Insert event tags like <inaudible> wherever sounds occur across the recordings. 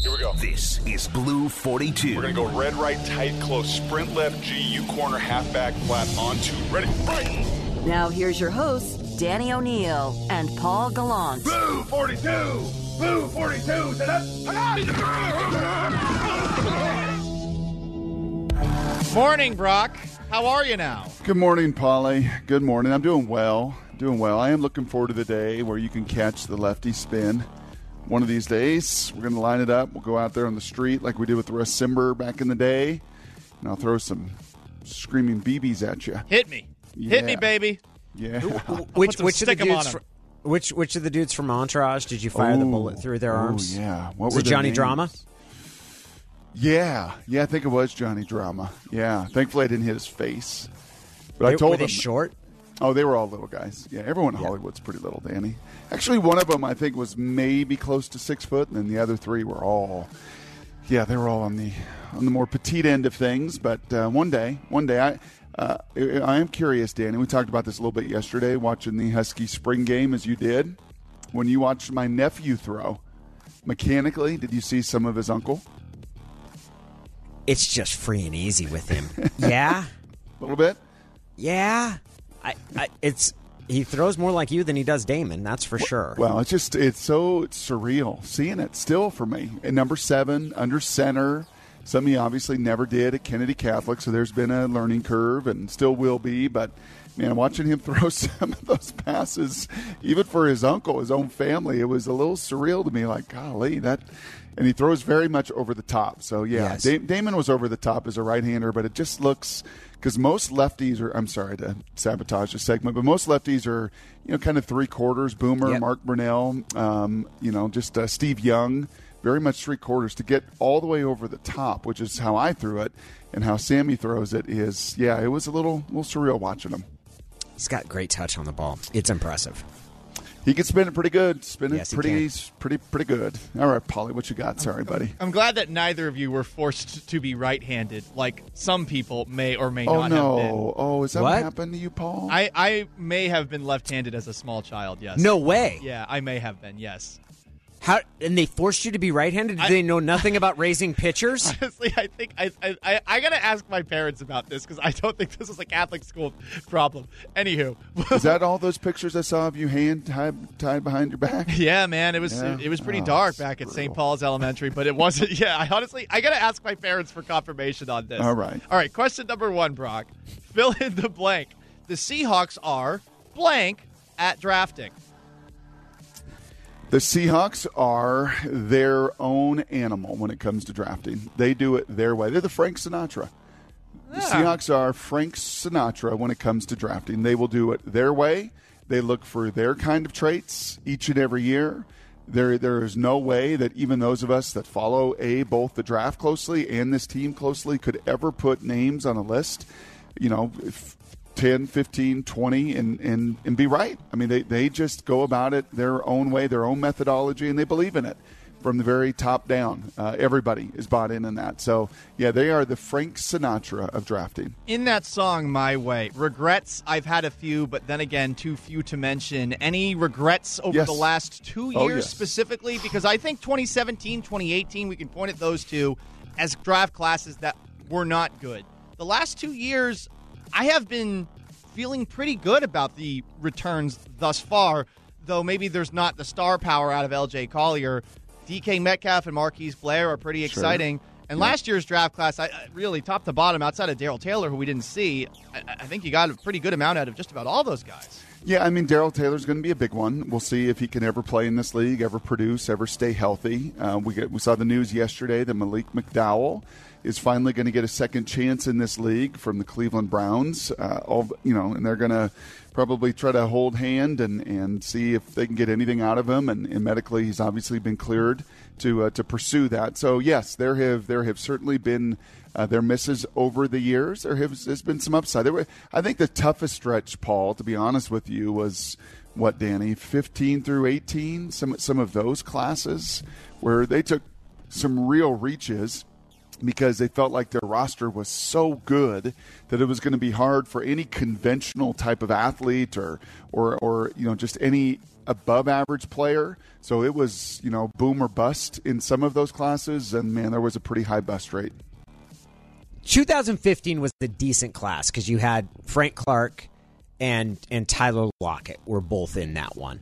Here we go. This is Blue 42. We're going to go red, right, tight, close, sprint left, GU corner, halfback, flat, on two. Ready, right. Now here's your hosts, Danny O'Neill and Paul Gallant. Blue 42. Blue 42. Morning, Brock. How are you now? Good morning, Polly. Good morning. I'm doing well. Doing well. I am looking forward to the day where you can catch the lefty spin. One of these days, we're going to line it up. We'll go out there on the street like we did with Russ Simber back in the day, and I'll throw some screaming BBs at you. Hit me. Hit me, baby. Yeah. <laughs> Which some which of the stick 'em on dudes? 'em. fr- which which of the dudes from Entourage did you fire the bullet through their Ooh, arms? yeah. What Was were it Johnny names? Drama? Yeah. Yeah, I think it was Johnny Drama. Yeah. Thankfully, I didn't hit his face. But I told were they him. short? Oh, they were all little guys. Yeah, everyone in Hollywood's pretty little, Danny. Actually, one of them I think was maybe close to six foot, and then the other three were all, yeah, they were all on the on the more petite end of things. But uh, one day, one day, I uh, I I am curious, Danny. We talked about this a little bit yesterday, watching the Husky spring game as you did. When you watched my nephew throw, mechanically, did you see some of his uncle? It's just free and easy with him. <laughs> yeah, A little bit. yeah. I, I it's he throws more like you than he does Damon. That's for sure. Well, it's just it's so surreal seeing it still for me. At number seven, under center, something he obviously never did at Kennedy Catholic, so there's been a learning curve and still will be. But man, watching him <laughs> throw some of those passes, even for his uncle, his own family, it was a little surreal to me. Like, golly, that. And he throws very much over the top. So yeah, Yes. Da- Damon was over the top as a right-hander, but it just looks because most lefties are. I'm sorry to sabotage the segment, but most lefties are you know kind of three quarters. Boomer, Yep. Mark Brunell, um, you know, just uh, Steve Young, very much three quarters to get all the way over the top, which is how I threw it, and how Sammy throws it is. Yeah, it was a little little surreal watching him. He's got great touch on the ball. It's impressive. He can spin it pretty good. Spin it Yes, pretty, pretty, pretty good. All right, Polly, what you got? Sorry, buddy. I'm glad that neither of you were forced to be right-handed, like some people may or may Oh not have been. no! Oh, is that what? What? happened to you, Paul? I, I may have been left-handed as a small child. Yes. No way. Yeah, I may have been. Yes. How and they forced you to be right-handed? Did I- they know nothing about raising pitchers? <laughs> Honestly, I think I I, I, I gotta ask my parents about this because I don't think this is a Catholic school problem. Anywho, <laughs> Is that all those pictures I saw of you hand tied, tied behind your back? <laughs> yeah, man, it was Yeah? it, was pretty Oh, dark back at St. Paul's Elementary, but it wasn't. Yeah, I honestly I gotta ask my parents for confirmation on this. All right. all right. Question number one, Brock. Fill in the blank. The Seahawks are blank at drafting. The Seahawks are their own animal when it comes to drafting. They do it their way. They're the Frank Sinatra. The Seahawks are Frank Sinatra when it comes to drafting. They will do it their way. They look for their kind of traits each and every year. There, there is no way that even those of us that follow a both the draft closely and this team closely could ever put names on a list. You know, if 10, 15, 20 and, and, and be right. I mean, they, they just go about it their own way, their own methodology, and they believe in it from the very top down. Uh, everybody is bought in in that. So, yeah, they are the Frank Sinatra of drafting. In that song, My Way, regrets, I've had a few, but then again, too few to mention. Any regrets over Yes. the last two years yes. specifically? Because I think 2017, 2018, we can point at those two as draft classes that were not good. The last two years, I have been feeling pretty good about the returns thus far, though maybe there's not the star power out of LJ Collier. DK Metcalf and Marquise Blair are pretty exciting. And last year's draft class, I, I really top to bottom, outside of Darrell Taylor, who we didn't see, I, I think you got a pretty good amount out of just about all those guys. Yeah, I mean, Darrell Taylor's going to be a big one. We'll see if he can ever play in this league, ever produce, ever stay healthy. Uh, we get, we saw the news yesterday that Malik McDowell is finally going to get a second chance in this league from the Cleveland Browns. Uh, all, you know, and they're going to probably try to hold hand and, and see if they can get anything out of him. And, and medically, he's obviously been cleared to uh, to pursue that. So yes, there have there have certainly been uh, their misses over the years. There has, has been some upside. There were, I think the toughest stretch, Paul, to be honest with you, was what Danny, fifteen through eighteen. Some some of those classes where they took some real reaches because they felt like their roster was so good that it was going to be hard for any conventional type of athlete or or or you know just any above average player. So it was, you know, boom or bust in some of those classes. And man, there was a pretty high bust rate. 2015 was a decent class because you had Frank Clark and and Tyler Lockett were both in that one.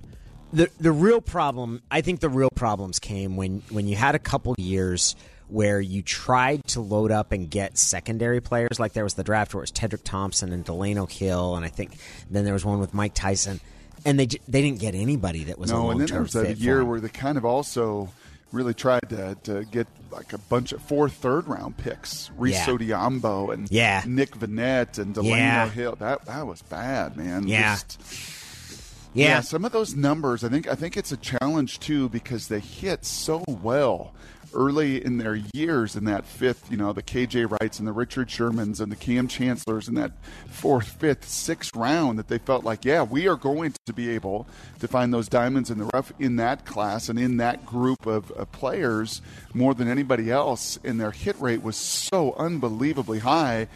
The the real problem, I think, the real problems came when when you had a couple years where you tried to load up and get secondary players. Like there was the draft where it was Tedric Thompson and Delano Hill, and I think then there was one with Mike Tyson, and they they didn't get anybody that was a No, and then there was that year where they kind of also really tried to, to get like a bunch of four third round picks. Rees Yeah. Odhiambo and Yeah. Nick Vannett and Delano Yeah. Hill. That that was bad, man. Yeah. Just- yeah, some of those numbers, I think I think it's a challenge too because they hit so well early in their years in that fifth, you know, the KJ Wrights and the Richard Shermans and the Cam Chancellors in that fourth, fifth, sixth round that they felt like, yeah, we are going to be able to find those diamonds in the rough in that class and in that group of, of players more than anybody else. And their hit rate was so unbelievably high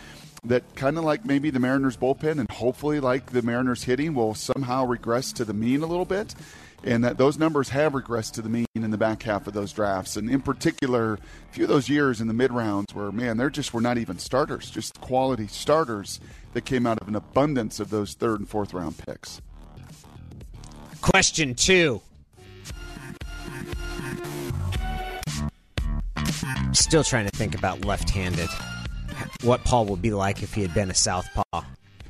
that kind of like maybe the Mariners bullpen and hopefully like the Mariners hitting will somehow regress to the mean a little bit. And that those numbers have regressed to the mean in the back half of those drafts. And in particular, a few of those years in the mid rounds where, man, there just were not even starters, just quality starters that came out of an abundance of those third and fourth round picks. Question two. Still trying to think about left-handed. What Paul would be like if he had been a southpaw.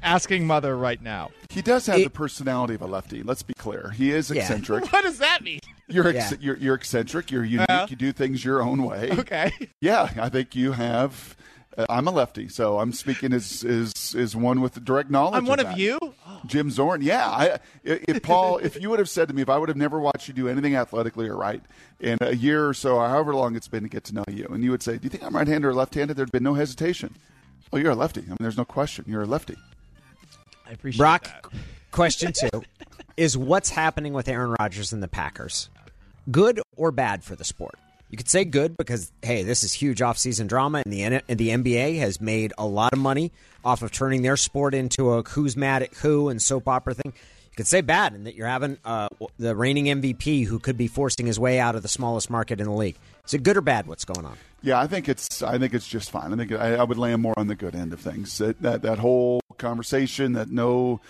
Asking mother right now. He does have It- the personality of a lefty. Let's be clear. He is Yeah. eccentric. <laughs> What does that mean? You're, ex- Yeah. you're you're eccentric. You're unique. Yeah. You do things your own way. Okay. Yeah, I think you have. Uh, I'm a lefty, so I'm speaking as is is one with direct knowledge. I'm one of that. you. Jim Zorn. Yeah, I, if Paul, if you would have said to me, if I would have never watched you do anything athletically or right in a year or so, or however long it's been to get to know you, and you would say, "Do you think I'm right-handed or left-handed?" There'd been no hesitation. Oh, you're a lefty. I mean, there's no question. You're a lefty. I appreciate Brock, that. question two <laughs> is what's happening with Aaron Rodgers and the Packers? Good or bad for the sport? You could say good because hey, this is huge off-season drama, and the and the NBA has made a lot of money off of turning their sport into a who's mad at who and soap opera thing. You could say bad, in that you're having uh, the reigning MVP who could be forcing his way out of the smallest market in the league. Is it good or bad? What's going on? Yeah, I think it's. I think it's just fine. I think I, I would land more on the good end of things. That that, that whole conversation that no,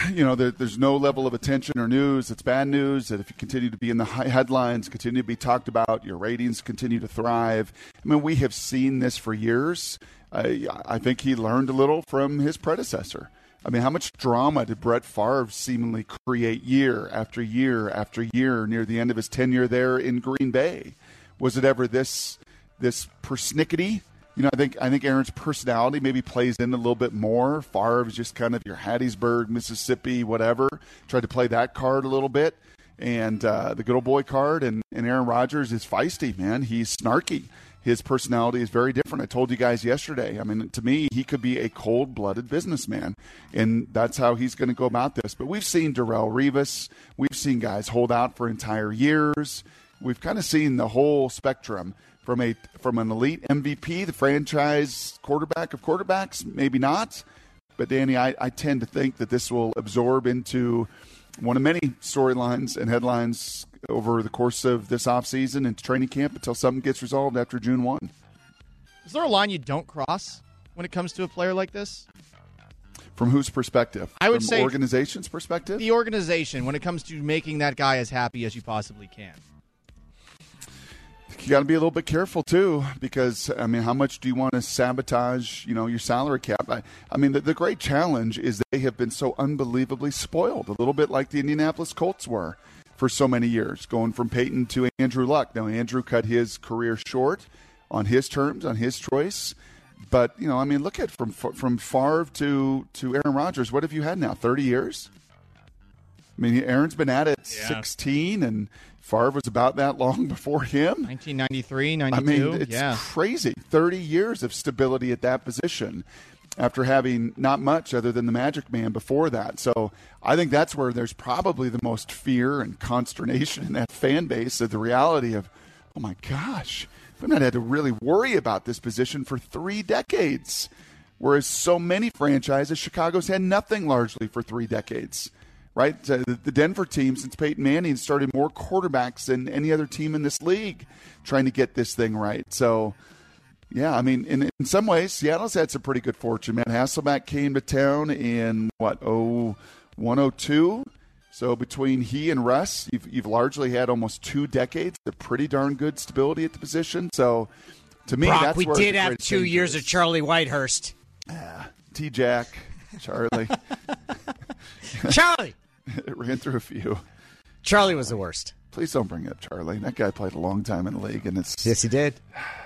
<laughs> you know, there, there's no level of attention or news. It's bad news. That if you continue to be in the headlines, continue to be talked about, your ratings continue to thrive. I mean, we have seen this for years. I, I think he learned a little from his predecessor. I mean, how much drama did Brett Favre seemingly create year after year after year near the end of his tenure there in Green Bay? Was it ever this this persnickety? You know, I think I think Aaron's personality maybe plays in a little bit more. Favre is just kind of your Hattiesburg, Mississippi, whatever. Tried to play that card a little bit, and uh, the good old boy card. And, and Aaron Rodgers is feisty, man. He's snarky. His personality is very different. I told you guys yesterday. I mean, to me, he could be a cold blooded businessman, and that's how he's going to go about this. But we've seen Darrelle Revis. We've seen guys hold out for entire years. We've kind of seen the whole spectrum from a from an elite MVP, the franchise quarterback of quarterbacks, maybe not. But Danny, I, I tend to think that this will absorb into one of many storylines and headlines over the course of this offseason and training camp until something gets resolved after June 1. Is there a line you don't cross when it comes to a player like this? From whose perspective? I would From say- organization's perspective. The organization, when it comes to making that guy as happy as you possibly can. You got to be a little bit careful too, because I mean, how much do you want to sabotage, you know, your salary cap? I, I mean, the, the great challenge is they have been so unbelievably spoiled, a little bit like the Indianapolis Colts were for so many years, going from Peyton to Andrew Luck. Now, Andrew cut his career short on his terms, on his choice. But you know, I mean, look at from from Favre to to Aaron Rodgers. What have you had now? Thirty years. I mean, Aaron's been at it Yeah. sixteen, and Favre was about that long <laughs> before him. 1993, I mean, it's yeah. crazy. 30 years of stability at that position after having not much other than the Magic Man before that. So I think that's where there's probably the most fear and consternation in that fan base of the reality of, oh my gosh, we've not had to really worry about this position for three decades. Whereas so many franchises, Chicago's had nothing largely for three decades. Right? The Denver team, since Peyton Manning, started more quarterbacks than any other team in this league trying to get this thing right. So, yeah, I mean, in, in some ways, Seattle's had some pretty good fortune. man. Hasselbeck came to town in, what, oh, 102? So between he and Russ, you've, you've largely had almost two decades of pretty darn good stability at the position. So, to me, Brock, that's we did have two years is. of Charlie Whitehurst. Ah, T. Jack, Charlie. <laughs> Charlie. <laughs> it ran through a few. Charlie was the worst. Please don't bring up Charlie. That guy played a long time in the league, and it's Yes, he did.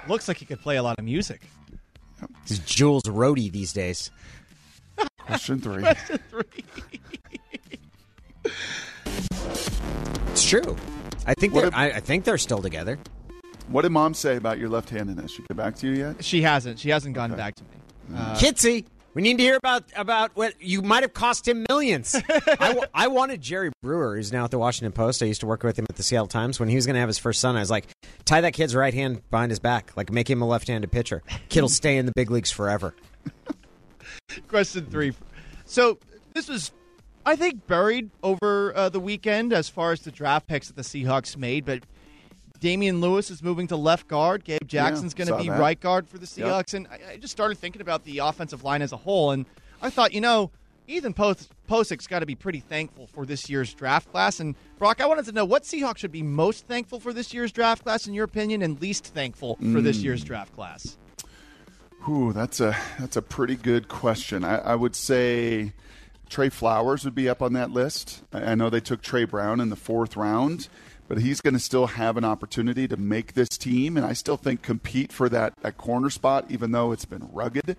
Looks like he could play a lot of music. He's Jules Rhodey these days. question three. Question three. It's true. I think What they're. if- I, I think they're still together. What did mom say about your left-handedness? She get back to you yet? She hasn't. She hasn't gotten back to me. Uh, Kitsy, we need to hear about about what you might have cost him millions. <laughs> I, I wanted Jerry Brewer, who's now at the Washington Post. I used to work with him at the Seattle Times when he was going to have his first son. I was like, tie that kid's right hand behind his back, like make him a left-handed pitcher. Kid'll stay in the big leagues forever. <laughs> Question three. So this was, I think, buried over uh, the weekend as far as the draft picks that the Seahawks made. But Damien Lewis is moving to left guard. Gabe Jackson's going to be that. right guard for the Yep. Seahawks. And I, I just started thinking about the offensive line as a whole, and I thought, you know. Ethan Pos- Pocic's got to be pretty thankful for this year's draft class. And Brock, I wanted to know what Seahawks should be most thankful for this year's draft class, in your opinion, and least thankful for this year's mm. draft class. Ooh, that's a that's a pretty good question. I, I would say Tre Flowers would be up on that list. I, I know they took Tre Brown in the fourth round, but he's going to still have an opportunity to make this team, and I still think compete for that that corner spot, even though it's been rugged,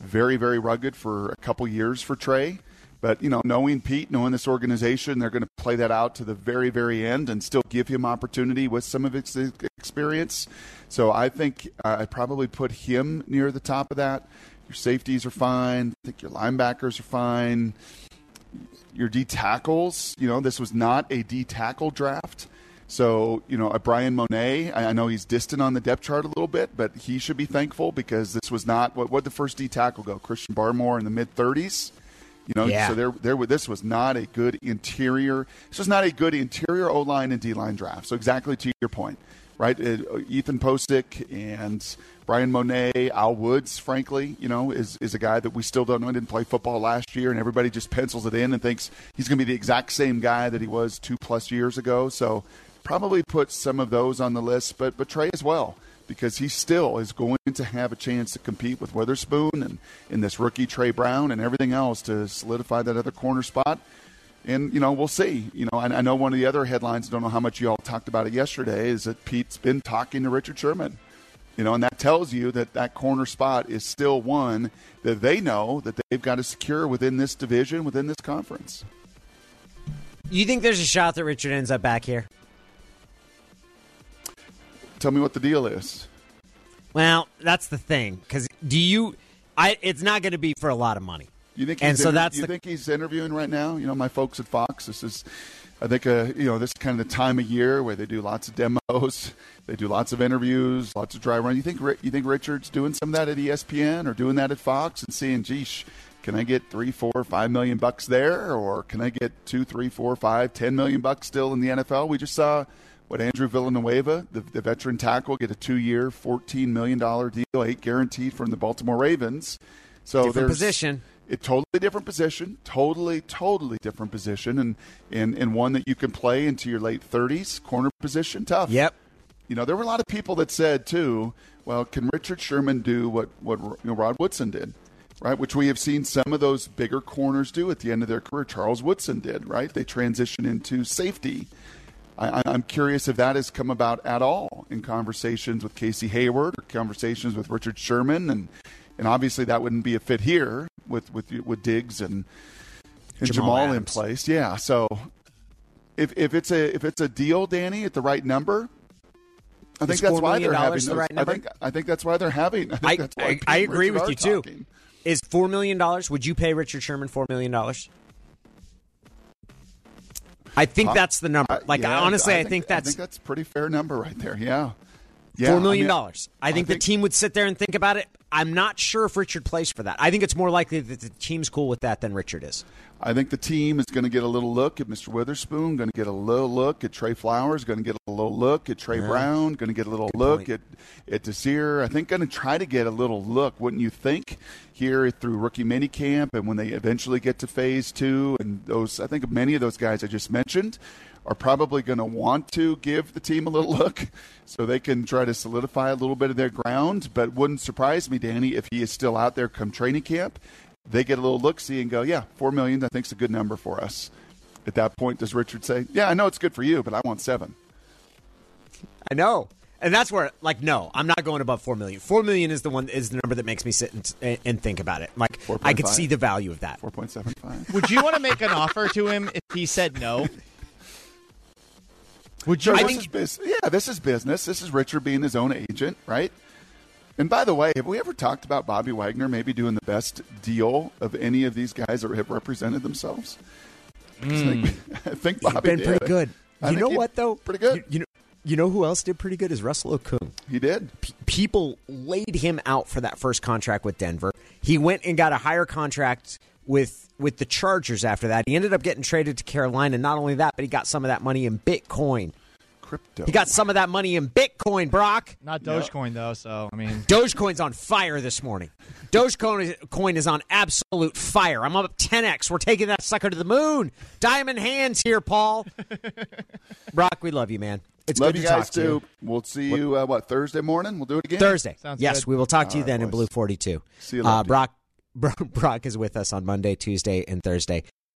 very very rugged for a couple years for Tre. But you know, knowing Pete, knowing this organization, they're going to play that out to the very, very end and still give him opportunity with some of his experience. So I think uh, I probably put him near the top of that. Your safeties are fine. I think your linebackers are fine. Your D tackles, you know, this was not a D tackle draft. So, you know, Bryan Mone, I know he's distant on the depth chart a little bit, but he should be thankful because this was not what what the first D tackle go. Christian Barmore in the mid 30s. You know, Yeah. so there, there, this was not a good interior. This was not a good interior O line and D line draft. So exactly to your point, right? Uh, Ethan Pocic and Bryan Mone, Al Woods, frankly, you know, is is a guy that we still don't know. Didn't play football last year, and everybody just pencils it in and thinks he's going to be the exact same guy that he was two plus years ago. So probably put some of those on the list, but but Tre as well because he still is going to have a chance to compete with Witherspoon and in this rookie Tre Brown and everything else to solidify that other corner spot. And you know we'll see. You know, I, I know one of the other headlines. I don't know how much you all talked about it yesterday. Is that Pete's been talking to Richard Sherman. You know, and that tells you that that corner spot is still one that they know that they've got to secure within this division, within this conference. You think there's a shot that Richard ends up back here? Tell me what the deal is. Well, that's the thing. Because do you? I. It's not going to be for a lot of money. You think? And so inter- that's you the- think he's interviewing right now? You know, my folks at Fox. This is, I think, uh, you know, this is kind of the time of year where they do lots of demos, <laughs> they do lots of interviews, lots of dry run. You think? You think Richard's doing some of that at ESPN or doing that at Fox and seeing, geesh, can I get three, four, five million bucks there, or can I get two, three, four, five, ten million bucks still in the NFL? We just saw. What Andrew Villanueva, the, the veteran tackle, get a two-year, fourteen million dollar deal, eight guaranteed from the Baltimore Ravens. So Different position. a totally different position, totally, totally different position, and, and and one that you can play into your late thirties, corner position, tough. Yep. You know, there were a lot of people that said too, well, can Richard Sherman do what what you know, Rod Woodson did, right? Which we have seen some of those bigger corners do at the end of their career. Charles Woodson did, right? They transition into safety. I, I'm curious if that has come about at all in conversations with Casey Hayward or conversations with Richard Sherman, and and obviously that wouldn't be a fit here with with with Diggs and and Jamal Jamal, in place. Yeah, so if if it's a if it's a deal, Danny, at the right number, I think that's why they're having the right I think I think that's why they're having. I, think I, I, I agree Richard with you too. talking. Is four million dollars? Would you pay Richard Sherman four million dollars? I think Uh, that's the number. Like yeah, honestly, I think, I that's think that's a pretty fair number right there. Yeah, Yeah, Four I mean, dollars. I, think think- the team would sit there and think about it. I'm not sure if Richard plays for that. I think it's more likely that the team's cool with that than Richard is. I think the team is going to get a little look at Mr. Witherspoon, going to get a little look at Tre Flowers, going to get a little look at Tre Brown, going to get a little look point. at at Desir. I think going to try to get a little look, wouldn't you think, here through rookie minicamp and when they eventually get to phase two and those. I think many of those guys I just mentioned are probably going to want to give the team a little <laughs> look so they can try to solidify a little bit of their ground. But wouldn't surprise me, Danny, if he is still out there come training camp. They get a little look see and go, yeah, four million. I think is a good number for us. At that point, does Richard say, "Yeah, I know it's good for you, but I want seven? I know. And that's where, like, no, I'm not going above four million. Four million is the one is the number that makes me sit and, and think about it. Like, I could 4.5? see the value of that. Four point seven five. Would you want to make an offer to him if he said no? Would you? Sure, I this think- is business. Yeah, this is business. This is Richard being his own agent, right? And by the way, have we ever talked about Bobby Wagner maybe doing the best deal of any of these guys that have represented themselves? I think, hmm. <laughs> I think He's Bobby been did. pretty good. I You know what though? Pretty good. You, you know, you know who else did pretty good is Russell Okung. He did. P- people laid him out for that first contract with Denver. He went and got a higher contract with with the Chargers after that. He ended up getting traded to Carolina. Not only that, but he got some of that money in Bitcoin. Crypto. He got some of that money in Bitcoin, Brock. Not Dogecoin though, so I mean, Dogecoin's on fire this morning. Dogecoin is, coin is on absolute fire. I'm up 10x. We're taking that sucker to the moon. Diamond hands here, Paul. <laughs> Brock, we love you, man. It's Love good you to guys talk to you. We'll see you uh, what Thursday morning. We'll do it again. Thursday. Sounds yes, good. we will talk to you All then right, in. Blue 42. See you uh. Brock, <laughs> Brock is with us on Monday, Tuesday, and Thursday.